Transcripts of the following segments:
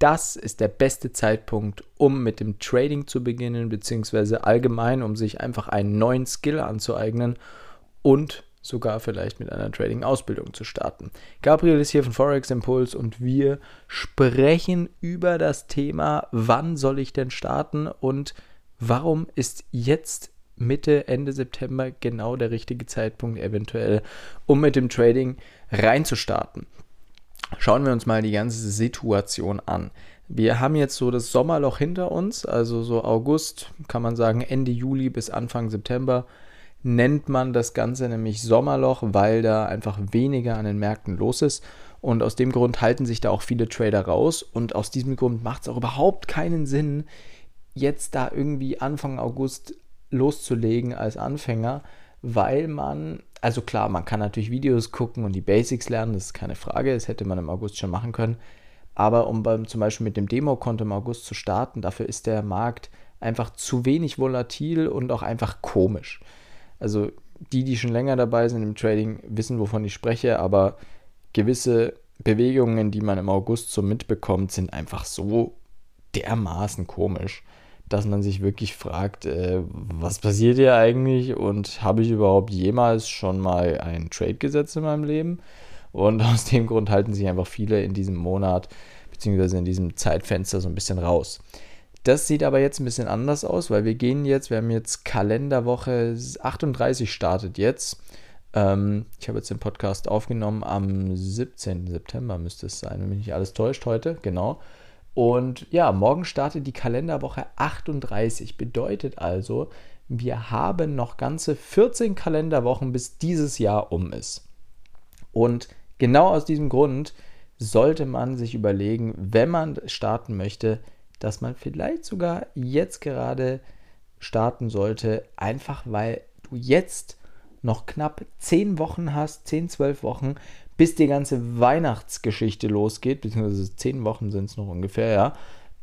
das ist der beste Zeitpunkt, um mit dem Trading zu beginnen, beziehungsweise allgemein, um sich einfach einen neuen Skill anzueignen und sogar vielleicht mit einer Trading-Ausbildung zu starten. Gabriel ist hier von Forex Impulse und wir sprechen über das Thema, wann soll ich denn starten und warum ist jetzt Mitte, Ende September genau der richtige Zeitpunkt eventuell, um mit dem Trading reinzustarten. Schauen wir uns mal die ganze Situation an. Wir haben jetzt so das Sommerloch hinter uns, also so August, kann man sagen Ende Juli bis Anfang September nennt man das Ganze nämlich Sommerloch, weil da einfach weniger an den Märkten los ist. Und aus dem Grund halten sich da auch viele Trader raus. Und aus diesem Grund macht es auch überhaupt keinen Sinn, jetzt da irgendwie Anfang August loszulegen als Anfänger, weil man, also klar, man kann natürlich Videos gucken und die Basics lernen, das ist keine Frage, das hätte man im August schon machen können. Aber um beim, zum Beispiel mit dem Demokonto im August zu starten, dafür ist der Markt einfach zu wenig volatil und auch einfach komisch. Also die, die schon länger dabei sind im Trading, wissen, wovon ich spreche, aber gewisse Bewegungen, die man im August so mitbekommt, sind einfach so dermaßen komisch dass man sich wirklich fragt, äh, was passiert hier eigentlich und habe ich überhaupt jemals schon mal ein Trade gesetzt in meinem Leben? Und aus dem Grund halten sich einfach viele in diesem Monat bzw. in diesem Zeitfenster so ein bisschen raus. Das sieht aber jetzt ein bisschen anders aus, weil wir gehen jetzt, wir haben jetzt Kalenderwoche 38 startet jetzt. Ähm, ich habe jetzt den Podcast aufgenommen am 17. September müsste es sein, wenn mich nicht alles täuscht heute, genau. Und ja, morgen startet die Kalenderwoche 38. Bedeutet also, wir haben noch ganze 14 Kalenderwochen, bis dieses Jahr um ist. Und genau aus diesem Grund sollte man sich überlegen, wenn man starten möchte, dass man vielleicht sogar jetzt gerade starten sollte, einfach weil du jetzt noch knapp 10 Wochen hast, 10, 12 Wochen, bis die ganze Weihnachtsgeschichte losgeht, beziehungsweise zehn Wochen sind es noch ungefähr, ja.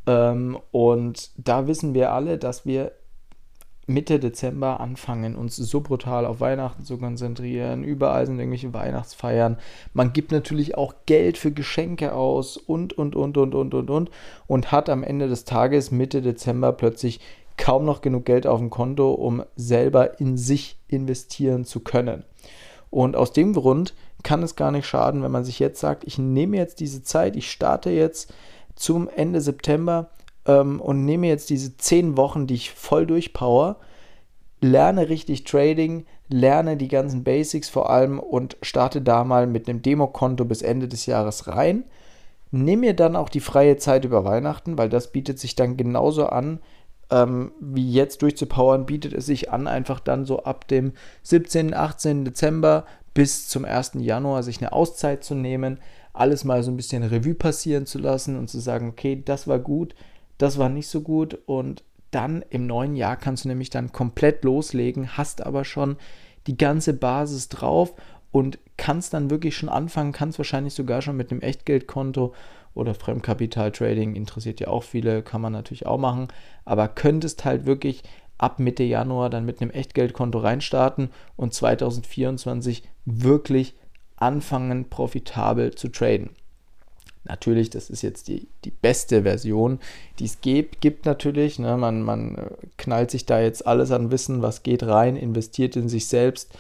Ähm, und da wissen wir alle, dass wir Mitte Dezember anfangen, uns so brutal auf Weihnachten zu konzentrieren. Überall sind irgendwelche Weihnachtsfeiern. Man gibt natürlich auch Geld für Geschenke aus und, und, und, und, und, und, und. Und hat am Ende des Tages, Mitte Dezember, plötzlich kaum noch genug Geld auf dem Konto, um selber in sich investieren zu können. Und aus dem Grund kann es gar nicht schaden, wenn man sich jetzt sagt, ich nehme jetzt diese Zeit, ich starte jetzt zum Ende September ähm, und nehme jetzt diese zehn Wochen, die ich voll durchpower, lerne richtig Trading, lerne die ganzen Basics vor allem und starte da mal mit einem Demokonto bis Ende des Jahres rein. Nehme mir dann auch die freie Zeit über Weihnachten, weil das bietet sich dann genauso an, ähm, wie jetzt durchzupowern, bietet es sich an, einfach dann so ab dem 17., 18. Dezember bis zum 1. Januar sich eine Auszeit zu nehmen, alles mal so ein bisschen Revue passieren zu lassen und zu sagen, okay, das war gut, das war nicht so gut und dann im neuen Jahr kannst du nämlich dann komplett loslegen, hast aber schon die ganze Basis drauf und kannst dann wirklich schon anfangen, kannst wahrscheinlich sogar schon mit einem Echtgeldkonto oder Fremdkapitaltrading interessiert ja auch viele, kann man natürlich auch machen, aber könntest halt wirklich ab Mitte Januar dann mit einem Echtgeldkonto reinstarten und 2024 wirklich anfangen, profitabel zu traden. Natürlich, das ist jetzt die, die beste Version, die es gibt, gibt natürlich. Ne? Man, man äh, knallt sich da jetzt alles an Wissen, was geht rein, investiert in sich selbst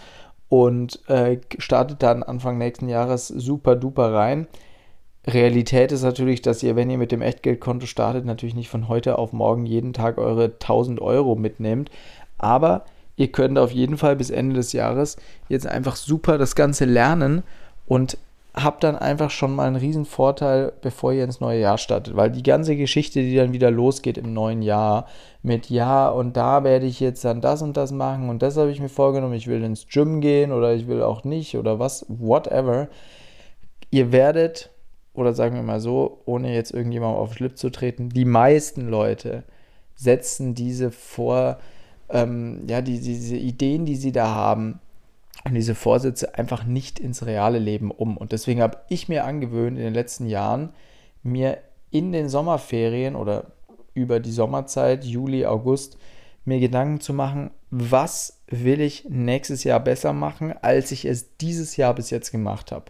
und äh, startet dann Anfang nächsten Jahres super duper rein. Realität ist natürlich, dass ihr, wenn ihr mit dem Echtgeldkonto startet, natürlich nicht von heute auf morgen jeden Tag eure 1000 Euro mitnehmt. Aber ihr könnt auf jeden Fall bis Ende des Jahres jetzt einfach super das Ganze lernen und habt dann einfach schon mal einen riesen Vorteil, bevor ihr ins neue Jahr startet. Weil die ganze Geschichte, die dann wieder losgeht im neuen Jahr, mit ja und da werde ich jetzt dann das und das machen und das habe ich mir vorgenommen, ich will ins Gym gehen oder ich will auch nicht oder was, whatever. Ihr werdet oder sagen wir mal so, ohne jetzt irgendjemandem auf den Schlip zu treten, die meisten Leute setzen diese vor, ähm, ja, die, diese Ideen, die sie da haben, und diese Vorsätze einfach nicht ins reale Leben um. Und deswegen habe ich mir angewöhnt, in den letzten Jahren, mir in den Sommerferien oder über die Sommerzeit, Juli, August, mir Gedanken zu machen, was will ich nächstes Jahr besser machen, als ich es dieses Jahr bis jetzt gemacht habe.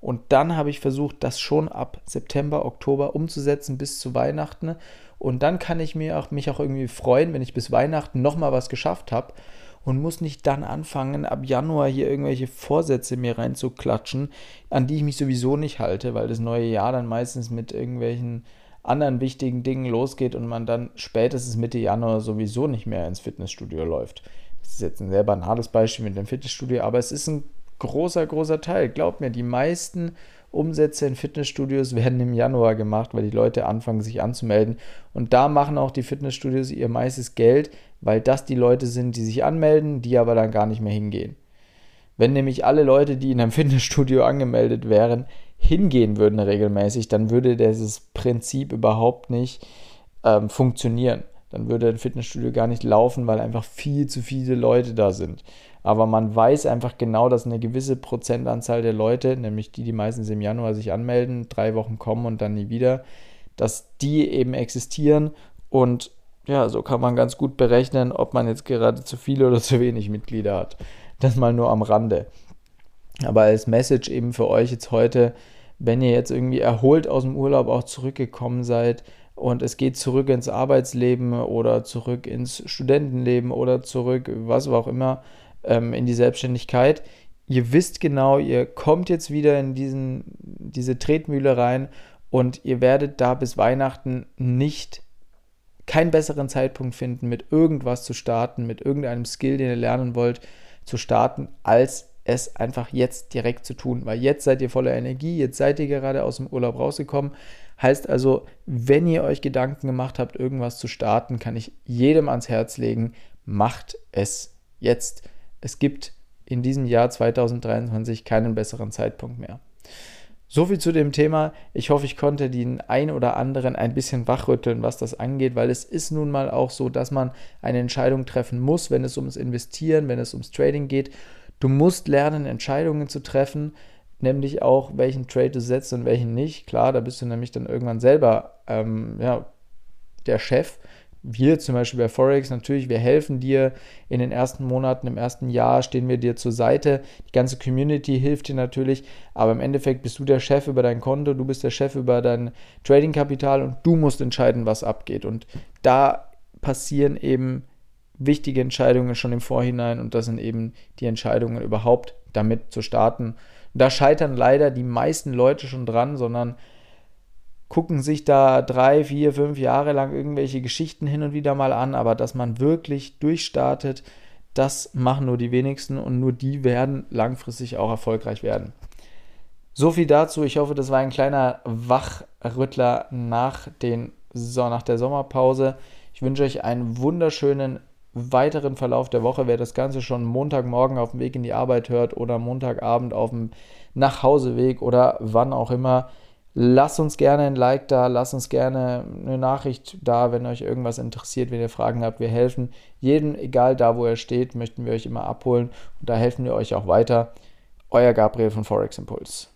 Und dann habe ich versucht, das schon ab September, Oktober umzusetzen bis zu Weihnachten. Und dann kann ich mich auch irgendwie freuen, wenn ich bis Weihnachten nochmal was geschafft habe und muss nicht dann anfangen, ab Januar hier irgendwelche Vorsätze mir reinzuklatschen, an die ich mich sowieso nicht halte, weil das neue Jahr dann meistens mit irgendwelchen anderen wichtigen Dingen losgeht und man dann spätestens Mitte Januar sowieso nicht mehr ins Fitnessstudio läuft. Das ist jetzt ein sehr banales Beispiel mit dem Fitnessstudio, aber es ist ein großer, großer Teil. Glaubt mir, die meisten Umsätze in Fitnessstudios werden im Januar gemacht, weil die Leute anfangen, sich anzumelden. Und da machen auch die Fitnessstudios ihr meistes Geld, weil das die Leute sind, die sich anmelden, die aber dann gar nicht mehr hingehen. Wenn nämlich alle Leute, die in einem Fitnessstudio angemeldet wären, hingehen würden regelmäßig, dann würde dieses Prinzip überhaupt nicht ähm, funktionieren. Dann würde ein Fitnessstudio gar nicht laufen, weil einfach viel zu viele Leute da sind. Aber man weiß einfach genau, dass eine gewisse Prozentanzahl der Leute, nämlich die, die meistens im Januar sich anmelden, drei Wochen kommen und dann nie wieder, dass die eben existieren und ja, so kann man ganz gut berechnen, ob man jetzt gerade zu viele oder zu wenig Mitglieder hat. Das mal nur am Rande. Aber als Message eben für euch jetzt heute, wenn ihr jetzt irgendwie erholt aus dem Urlaub auch zurückgekommen seid und es geht zurück ins Arbeitsleben oder zurück ins Studentenleben oder zurück, was auch immer, ähm, in die Selbstständigkeit. Ihr wisst genau, ihr kommt jetzt wieder in diesen, diese Tretmühle rein und ihr werdet da bis Weihnachten nicht keinen besseren Zeitpunkt finden, mit irgendwas zu starten, mit irgendeinem Skill, den ihr lernen wollt, zu starten, als es einfach jetzt direkt zu tun. Weil jetzt seid ihr voller Energie, jetzt seid ihr gerade aus dem Urlaub rausgekommen. Heißt also, wenn ihr euch Gedanken gemacht habt, irgendwas zu starten, kann ich jedem ans Herz legen, macht es jetzt. Es gibt in diesem Jahr 2023 keinen besseren Zeitpunkt mehr. So viel zu dem Thema. Ich hoffe, ich konnte den ein oder anderen ein bisschen wachrütteln, was das angeht, weil es ist nun mal auch so, dass man eine Entscheidung treffen muss, wenn es ums Investieren, wenn es ums Trading geht. Du musst lernen, Entscheidungen zu treffen, nämlich auch, welchen Trade du setzt und welchen nicht. Klar, da bist du nämlich dann irgendwann selber ähm, ja, der Chef wir zum Beispiel bei Forex natürlich, wir helfen dir in den ersten Monaten, im ersten Jahr stehen wir dir zur Seite. Die ganze Community hilft dir natürlich, aber im Endeffekt bist du der Chef über dein Konto, du bist der Chef über dein Trading-Kapital und du musst entscheiden, was abgeht. Und da passieren eben wichtige Entscheidungen schon im Vorhinein und das sind eben die Entscheidungen überhaupt damit zu starten. Da scheitern leider die meisten Leute schon dran, sondern gucken sich da drei, vier, fünf Jahre lang irgendwelche Geschichten hin und wieder mal an, aber dass man wirklich durchstartet, das machen nur die wenigsten und nur die werden langfristig auch erfolgreich werden. So viel dazu. Ich hoffe, das war ein kleiner Wachrüttler nach, den, nach der Sommerpause. Ich wünsche euch einen wunderschönen weiteren Verlauf der Woche. Wer das Ganze schon Montagmorgen auf dem Weg in die Arbeit hört oder Montagabend auf dem Nachhauseweg oder wann auch immer, Lasst uns gerne ein Like da, lasst uns gerne eine Nachricht da, wenn euch irgendwas interessiert, wenn ihr Fragen habt. Wir helfen jedem, egal da, wo er steht, möchten wir euch immer abholen und da helfen wir euch auch weiter. Euer Gabriel von Forex Impulse.